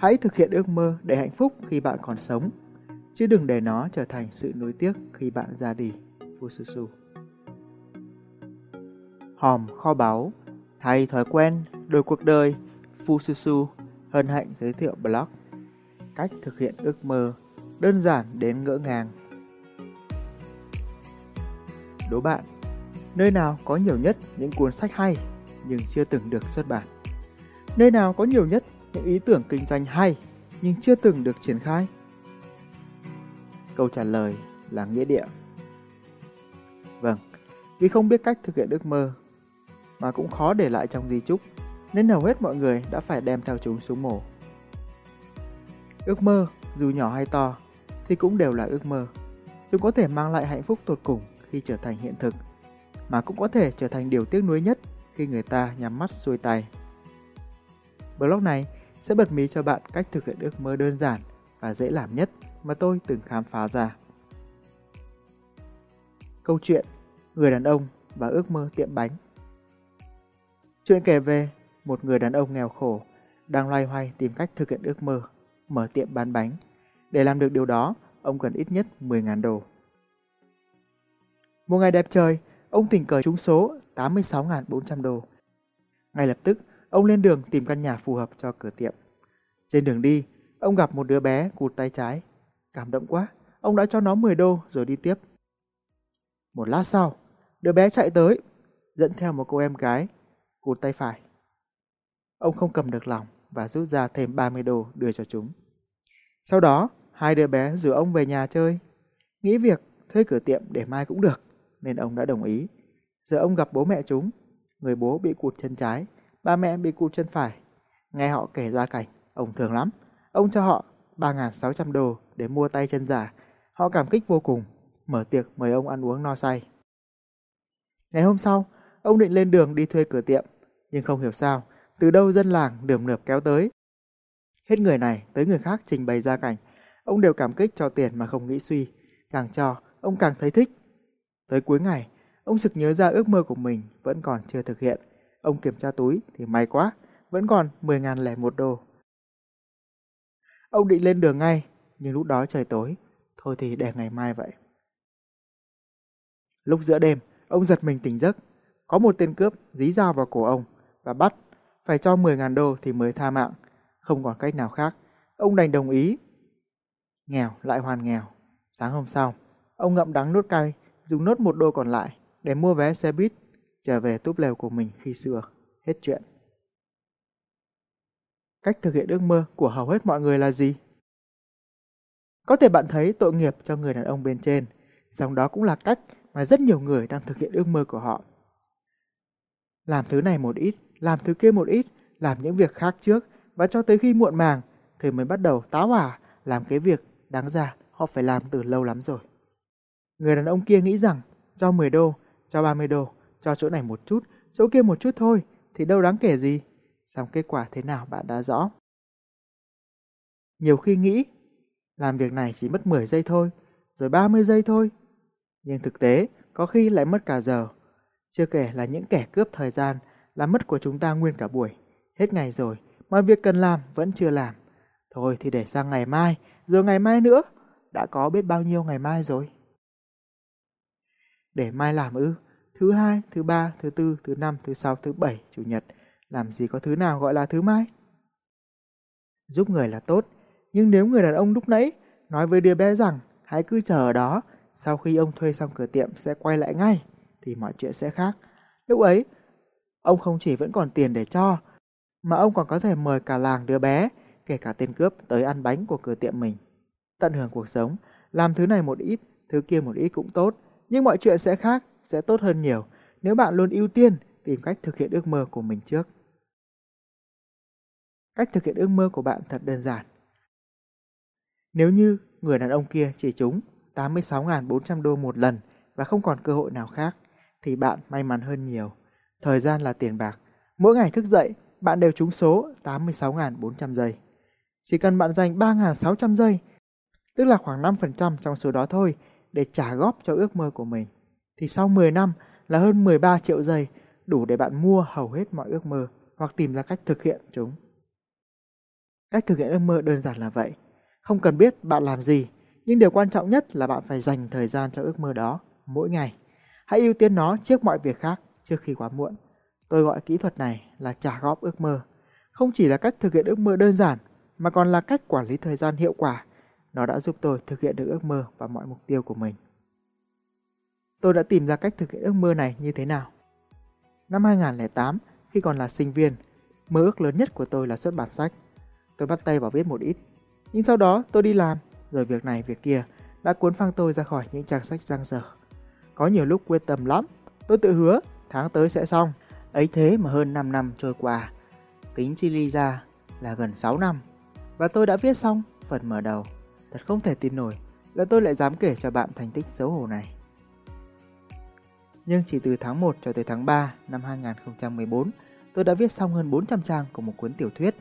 Hãy thực hiện ước mơ để hạnh phúc khi bạn còn sống, chứ đừng để nó trở thành sự nuối tiếc khi bạn ra đi. Fususu Hòm kho báu Thay thói quen, đổi cuộc đời Fususu hân hạnh giới thiệu blog Cách thực hiện ước mơ Đơn giản đến ngỡ ngàng Đố bạn Nơi nào có nhiều nhất những cuốn sách hay nhưng chưa từng được xuất bản? Nơi nào có nhiều nhất những ý tưởng kinh doanh hay nhưng chưa từng được triển khai? Câu trả lời là nghĩa địa. Vâng, vì không biết cách thực hiện ước mơ mà cũng khó để lại trong di chúc nên hầu hết mọi người đã phải đem theo chúng xuống mổ. Ước mơ, dù nhỏ hay to, thì cũng đều là ước mơ. Chúng có thể mang lại hạnh phúc tột cùng khi trở thành hiện thực, mà cũng có thể trở thành điều tiếc nuối nhất khi người ta nhắm mắt xuôi tay. Blog này sẽ bật mí cho bạn cách thực hiện ước mơ đơn giản và dễ làm nhất mà tôi từng khám phá ra. Câu chuyện Người đàn ông và ước mơ tiệm bánh Chuyện kể về một người đàn ông nghèo khổ đang loay hoay tìm cách thực hiện ước mơ mở tiệm bán bánh. Để làm được điều đó, ông cần ít nhất 10.000 đô. Một ngày đẹp trời, ông tình cờ trúng số 86.400 đô. Ngay lập tức, ông lên đường tìm căn nhà phù hợp cho cửa tiệm. Trên đường đi, ông gặp một đứa bé cụt tay trái. Cảm động quá, ông đã cho nó 10 đô rồi đi tiếp. Một lát sau, đứa bé chạy tới, dẫn theo một cô em gái, cụt tay phải. Ông không cầm được lòng và rút ra thêm 30 đô đưa cho chúng. Sau đó, hai đứa bé rủ ông về nhà chơi. Nghĩ việc thuê cửa tiệm để mai cũng được, nên ông đã đồng ý. Giờ ông gặp bố mẹ chúng, người bố bị cụt chân trái, ba mẹ bị cụt chân phải. Nghe họ kể ra cảnh, ông thường lắm. Ông cho họ 3.600 đô để mua tay chân giả. Họ cảm kích vô cùng, mở tiệc mời ông ăn uống no say. Ngày hôm sau, ông định lên đường đi thuê cửa tiệm, nhưng không hiểu sao, từ đâu dân làng đườm nượp kéo tới. Hết người này tới người khác trình bày ra cảnh, ông đều cảm kích cho tiền mà không nghĩ suy, càng cho, ông càng thấy thích. Tới cuối ngày, ông sực nhớ ra ước mơ của mình vẫn còn chưa thực hiện. Ông kiểm tra túi thì may quá, vẫn còn 10.001 đô. Ông định lên đường ngay, nhưng lúc đó trời tối, thôi thì để ngày mai vậy. Lúc giữa đêm, ông giật mình tỉnh giấc, có một tên cướp dí dao vào cổ ông và bắt, phải cho 10.000 đô thì mới tha mạng. Không còn cách nào khác, ông đành đồng ý. Nghèo lại hoàn nghèo. Sáng hôm sau, ông ngậm đắng nốt cay, dùng nốt một đô còn lại để mua vé xe buýt trở về túp lều của mình khi xưa. Hết chuyện. Cách thực hiện ước mơ của hầu hết mọi người là gì? Có thể bạn thấy tội nghiệp cho người đàn ông bên trên, song đó cũng là cách mà rất nhiều người đang thực hiện ước mơ của họ. Làm thứ này một ít, làm thứ kia một ít, làm những việc khác trước và cho tới khi muộn màng thì mới bắt đầu táo hỏa làm cái việc đáng ra họ phải làm từ lâu lắm rồi. Người đàn ông kia nghĩ rằng cho 10 đô, cho 30 đô, cho chỗ này một chút, chỗ kia một chút thôi thì đâu đáng kể gì. Xong kết quả thế nào bạn đã rõ. Nhiều khi nghĩ làm việc này chỉ mất 10 giây thôi, rồi 30 giây thôi. Nhưng thực tế có khi lại mất cả giờ. Chưa kể là những kẻ cướp thời gian làm mất của chúng ta nguyên cả buổi. Hết ngày rồi, mọi việc cần làm vẫn chưa làm. Thôi thì để sang ngày mai, rồi ngày mai nữa. Đã có biết bao nhiêu ngày mai rồi. Để mai làm ư, thứ hai, thứ ba, thứ tư, thứ năm, thứ sáu, thứ bảy, chủ nhật. Làm gì có thứ nào gọi là thứ mai? Giúp người là tốt, nhưng nếu người đàn ông lúc nãy nói với đứa bé rằng hãy cứ chờ ở đó, sau khi ông thuê xong cửa tiệm sẽ quay lại ngay, thì mọi chuyện sẽ khác. Lúc ấy, ông không chỉ vẫn còn tiền để cho, mà ông còn có thể mời cả làng đứa bé, kể cả tên cướp tới ăn bánh của cửa tiệm mình. Tận hưởng cuộc sống, làm thứ này một ít, thứ kia một ít cũng tốt, nhưng mọi chuyện sẽ khác, sẽ tốt hơn nhiều nếu bạn luôn ưu tiên tìm cách thực hiện ước mơ của mình trước. Cách thực hiện ước mơ của bạn thật đơn giản. Nếu như người đàn ông kia chỉ trúng 86.400 đô một lần và không còn cơ hội nào khác, thì bạn may mắn hơn nhiều. Thời gian là tiền bạc. Mỗi ngày thức dậy, bạn đều trúng số 86.400 giây. Chỉ cần bạn dành 3.600 giây, tức là khoảng 5% trong số đó thôi, để trả góp cho ước mơ của mình, thì sau 10 năm là hơn 13 triệu giây đủ để bạn mua hầu hết mọi ước mơ hoặc tìm ra cách thực hiện chúng. Cách thực hiện ước mơ đơn giản là vậy. Không cần biết bạn làm gì, nhưng điều quan trọng nhất là bạn phải dành thời gian cho ước mơ đó mỗi ngày. Hãy ưu tiên nó trước mọi việc khác trước khi quá muộn. Tôi gọi kỹ thuật này là trả góp ước mơ. Không chỉ là cách thực hiện ước mơ đơn giản, mà còn là cách quản lý thời gian hiệu quả. Nó đã giúp tôi thực hiện được ước mơ và mọi mục tiêu của mình. Tôi đã tìm ra cách thực hiện ước mơ này như thế nào. Năm 2008, khi còn là sinh viên, mơ ước lớn nhất của tôi là xuất bản sách. Tôi bắt tay vào viết một ít. Nhưng sau đó tôi đi làm, rồi việc này việc kia đã cuốn phăng tôi ra khỏi những trang sách giang dở. Có nhiều lúc quyết tâm lắm, tôi tự hứa tháng tới sẽ xong. Ấy thế mà hơn 5 năm trôi qua, tính chi ly ra là gần 6 năm. Và tôi đã viết xong phần mở đầu. Thật không thể tin nổi là tôi lại dám kể cho bạn thành tích xấu hổ này. Nhưng chỉ từ tháng 1 cho tới tháng 3 năm 2014, tôi đã viết xong hơn 400 trang của một cuốn tiểu thuyết.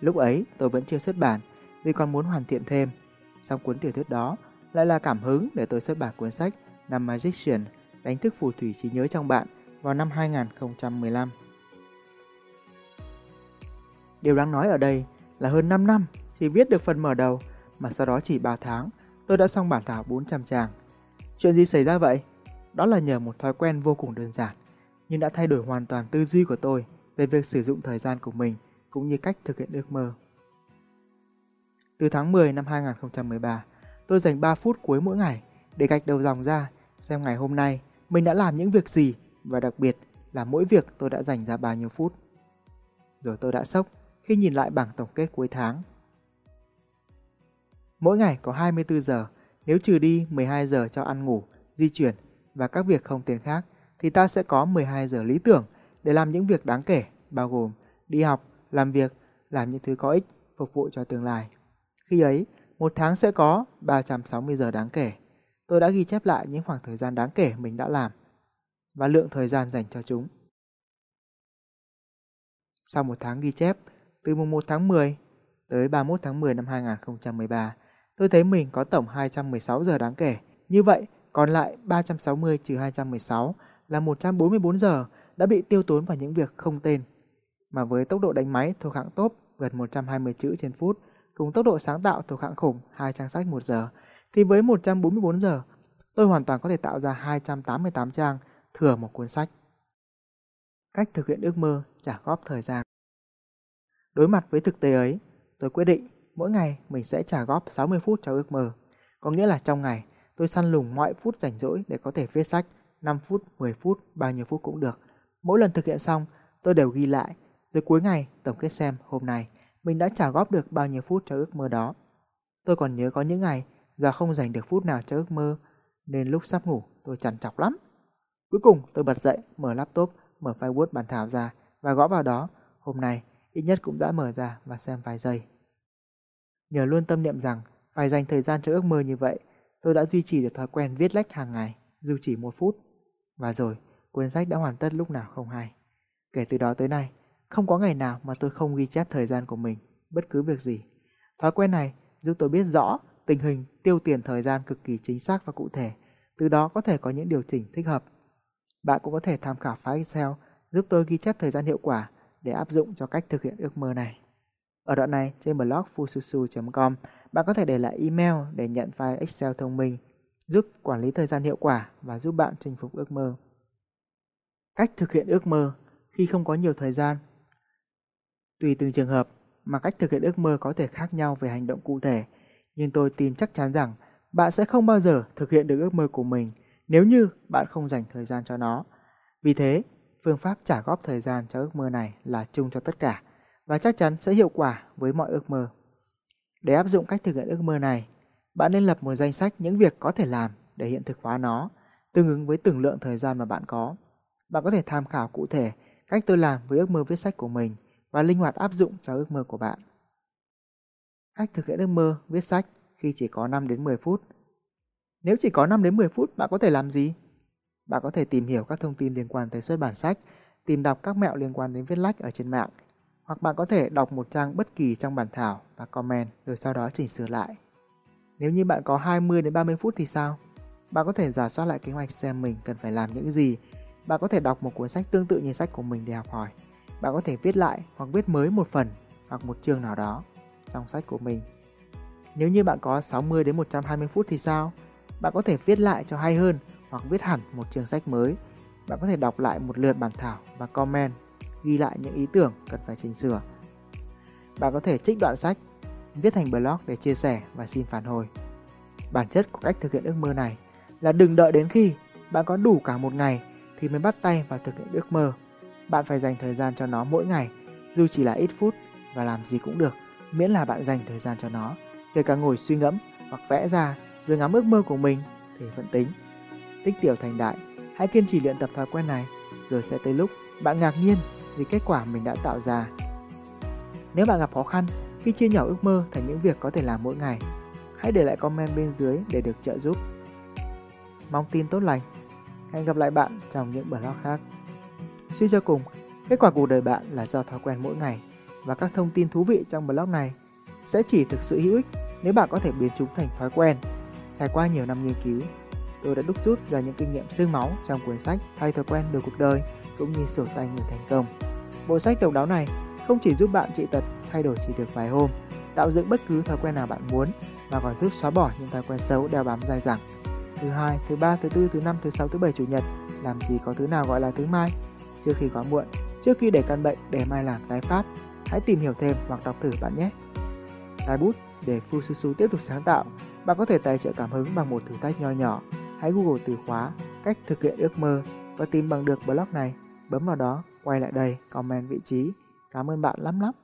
Lúc ấy tôi vẫn chưa xuất bản vì còn muốn hoàn thiện thêm. Xong cuốn tiểu thuyết đó lại là cảm hứng để tôi xuất bản cuốn sách Năm Magician đánh thức phù thủy trí nhớ trong bạn vào năm 2015. Điều đáng nói ở đây là hơn 5 năm chỉ viết được phần mở đầu mà sau đó chỉ 3 tháng tôi đã xong bản thảo 400 trang. Chuyện gì xảy ra vậy? Đó là nhờ một thói quen vô cùng đơn giản nhưng đã thay đổi hoàn toàn tư duy của tôi về việc sử dụng thời gian của mình cũng như cách thực hiện ước mơ. Từ tháng 10 năm 2013, tôi dành 3 phút cuối mỗi ngày để gạch đầu dòng ra xem ngày hôm nay mình đã làm những việc gì và đặc biệt là mỗi việc tôi đã dành ra bao nhiêu phút. Rồi tôi đã sốc khi nhìn lại bảng tổng kết cuối tháng. Mỗi ngày có 24 giờ, nếu trừ đi 12 giờ cho ăn ngủ, di chuyển và các việc không tiền khác, thì ta sẽ có 12 giờ lý tưởng để làm những việc đáng kể, bao gồm đi học, làm việc, làm những thứ có ích, phục vụ cho tương lai. Khi ấy, một tháng sẽ có 360 giờ đáng kể. Tôi đã ghi chép lại những khoảng thời gian đáng kể mình đã làm và lượng thời gian dành cho chúng. Sau một tháng ghi chép, từ mùng 1 tháng 10 tới 31 tháng 10 năm 2013, tôi thấy mình có tổng 216 giờ đáng kể. Như vậy, còn lại 360 trừ 216 là 144 giờ đã bị tiêu tốn vào những việc không tên. Mà với tốc độ đánh máy thuộc hạng top gần 120 chữ trên phút, cùng tốc độ sáng tạo thuộc hạng khủng 2 trang sách 1 giờ, thì với 144 giờ, tôi hoàn toàn có thể tạo ra 288 trang thừa một cuốn sách. Cách thực hiện ước mơ trả góp thời gian. Đối mặt với thực tế ấy, tôi quyết định mỗi ngày mình sẽ trả góp 60 phút cho ước mơ. Có nghĩa là trong ngày, tôi săn lùng mọi phút rảnh rỗi để có thể viết sách 5 phút, 10 phút, bao nhiêu phút cũng được. Mỗi lần thực hiện xong, tôi đều ghi lại, rồi cuối ngày tổng kết xem hôm nay mình đã trả góp được bao nhiêu phút cho ước mơ đó. Tôi còn nhớ có những ngày do không dành được phút nào cho ước mơ, nên lúc sắp ngủ tôi chằn chọc lắm. Cuối cùng tôi bật dậy, mở laptop, mở file Word bản thảo ra và gõ vào đó. Hôm nay ít nhất cũng đã mở ra và xem vài giây. Nhờ luôn tâm niệm rằng phải dành thời gian cho ước mơ như vậy, tôi đã duy trì được thói quen viết lách hàng ngày, dù chỉ một phút. Và rồi, cuốn sách đã hoàn tất lúc nào không hay. Kể từ đó tới nay, không có ngày nào mà tôi không ghi chép thời gian của mình, bất cứ việc gì. Thói quen này giúp tôi biết rõ tình hình tiêu tiền thời gian cực kỳ chính xác và cụ thể, từ đó có thể có những điều chỉnh thích hợp. Bạn cũng có thể tham khảo file Excel giúp tôi ghi chép thời gian hiệu quả để áp dụng cho cách thực hiện ước mơ này. Ở đoạn này trên blog fususu.com, bạn có thể để lại email để nhận file Excel thông minh, giúp quản lý thời gian hiệu quả và giúp bạn chinh phục ước mơ. Cách thực hiện ước mơ khi không có nhiều thời gian Tùy từng trường hợp mà cách thực hiện ước mơ có thể khác nhau về hành động cụ thể, nhưng tôi tin chắc chắn rằng bạn sẽ không bao giờ thực hiện được ước mơ của mình nếu như bạn không dành thời gian cho nó. Vì thế, phương pháp trả góp thời gian cho ước mơ này là chung cho tất cả và chắc chắn sẽ hiệu quả với mọi ước mơ. Để áp dụng cách thực hiện ước mơ này, bạn nên lập một danh sách những việc có thể làm để hiện thực hóa nó, tương ứng với từng lượng thời gian mà bạn có. Bạn có thể tham khảo cụ thể cách tôi làm với ước mơ viết sách của mình và linh hoạt áp dụng cho ước mơ của bạn. Cách thực hiện ước mơ viết sách khi chỉ có 5 đến 10 phút. Nếu chỉ có 5 đến 10 phút, bạn có thể làm gì? Bạn có thể tìm hiểu các thông tin liên quan tới xuất bản sách, tìm đọc các mẹo liên quan đến viết lách ở trên mạng, hoặc bạn có thể đọc một trang bất kỳ trong bản thảo và comment rồi sau đó chỉnh sửa lại. Nếu như bạn có 20 đến 30 phút thì sao? Bạn có thể giả soát lại kế hoạch xem mình cần phải làm những gì. Bạn có thể đọc một cuốn sách tương tự như sách của mình để học hỏi. Bạn có thể viết lại hoặc viết mới một phần hoặc một chương nào đó trong sách của mình. Nếu như bạn có 60 đến 120 phút thì sao? Bạn có thể viết lại cho hay hơn hoặc viết hẳn một chương sách mới. Bạn có thể đọc lại một lượt bản thảo và comment, ghi lại những ý tưởng cần phải chỉnh sửa. Bạn có thể trích đoạn sách, viết thành blog để chia sẻ và xin phản hồi. Bản chất của cách thực hiện ước mơ này là đừng đợi đến khi bạn có đủ cả một ngày thì mới bắt tay vào thực hiện ước mơ. Bạn phải dành thời gian cho nó mỗi ngày, dù chỉ là ít phút và làm gì cũng được, miễn là bạn dành thời gian cho nó, kể cả ngồi suy ngẫm hoặc vẽ ra rồi ngắm ước mơ của mình thì vẫn tính. Tích tiểu thành đại, hãy kiên trì luyện tập thói quen này, rồi sẽ tới lúc bạn ngạc nhiên vì kết quả mình đã tạo ra. Nếu bạn gặp khó khăn khi chia nhỏ ước mơ thành những việc có thể làm mỗi ngày, hãy để lại comment bên dưới để được trợ giúp. Mong tin tốt lành. Hẹn gặp lại bạn trong những blog khác. Suy cho cùng, kết quả cuộc đời bạn là do thói quen mỗi ngày và các thông tin thú vị trong blog này sẽ chỉ thực sự hữu ích nếu bạn có thể biến chúng thành thói quen. Trải qua nhiều năm nghiên cứu, tôi đã đúc rút ra những kinh nghiệm xương máu trong cuốn sách Thay thói quen đổi cuộc đời cũng như sổ tay người thành công. Bộ sách độc đáo này không chỉ giúp bạn trị tật thay đổi chỉ được vài hôm, tạo dựng bất cứ thói quen nào bạn muốn mà còn giúp xóa bỏ những thói quen xấu đeo bám dai dẳng. Thứ hai, thứ ba, thứ tư, thứ năm, thứ sáu, thứ bảy, chủ nhật, làm gì có thứ nào gọi là thứ mai? Trước khi quá muộn, trước khi để căn bệnh để mai làm tái phát, hãy tìm hiểu thêm hoặc đọc thử bạn nhé. Tài bút để Fususu tiếp tục sáng tạo, bạn có thể tài trợ cảm hứng bằng một thử thách nho nhỏ. Hãy Google từ khóa cách thực hiện ước mơ và tìm bằng được blog này. Bấm vào đó, quay lại đây, comment vị trí. Cảm ơn bạn lắm lắm.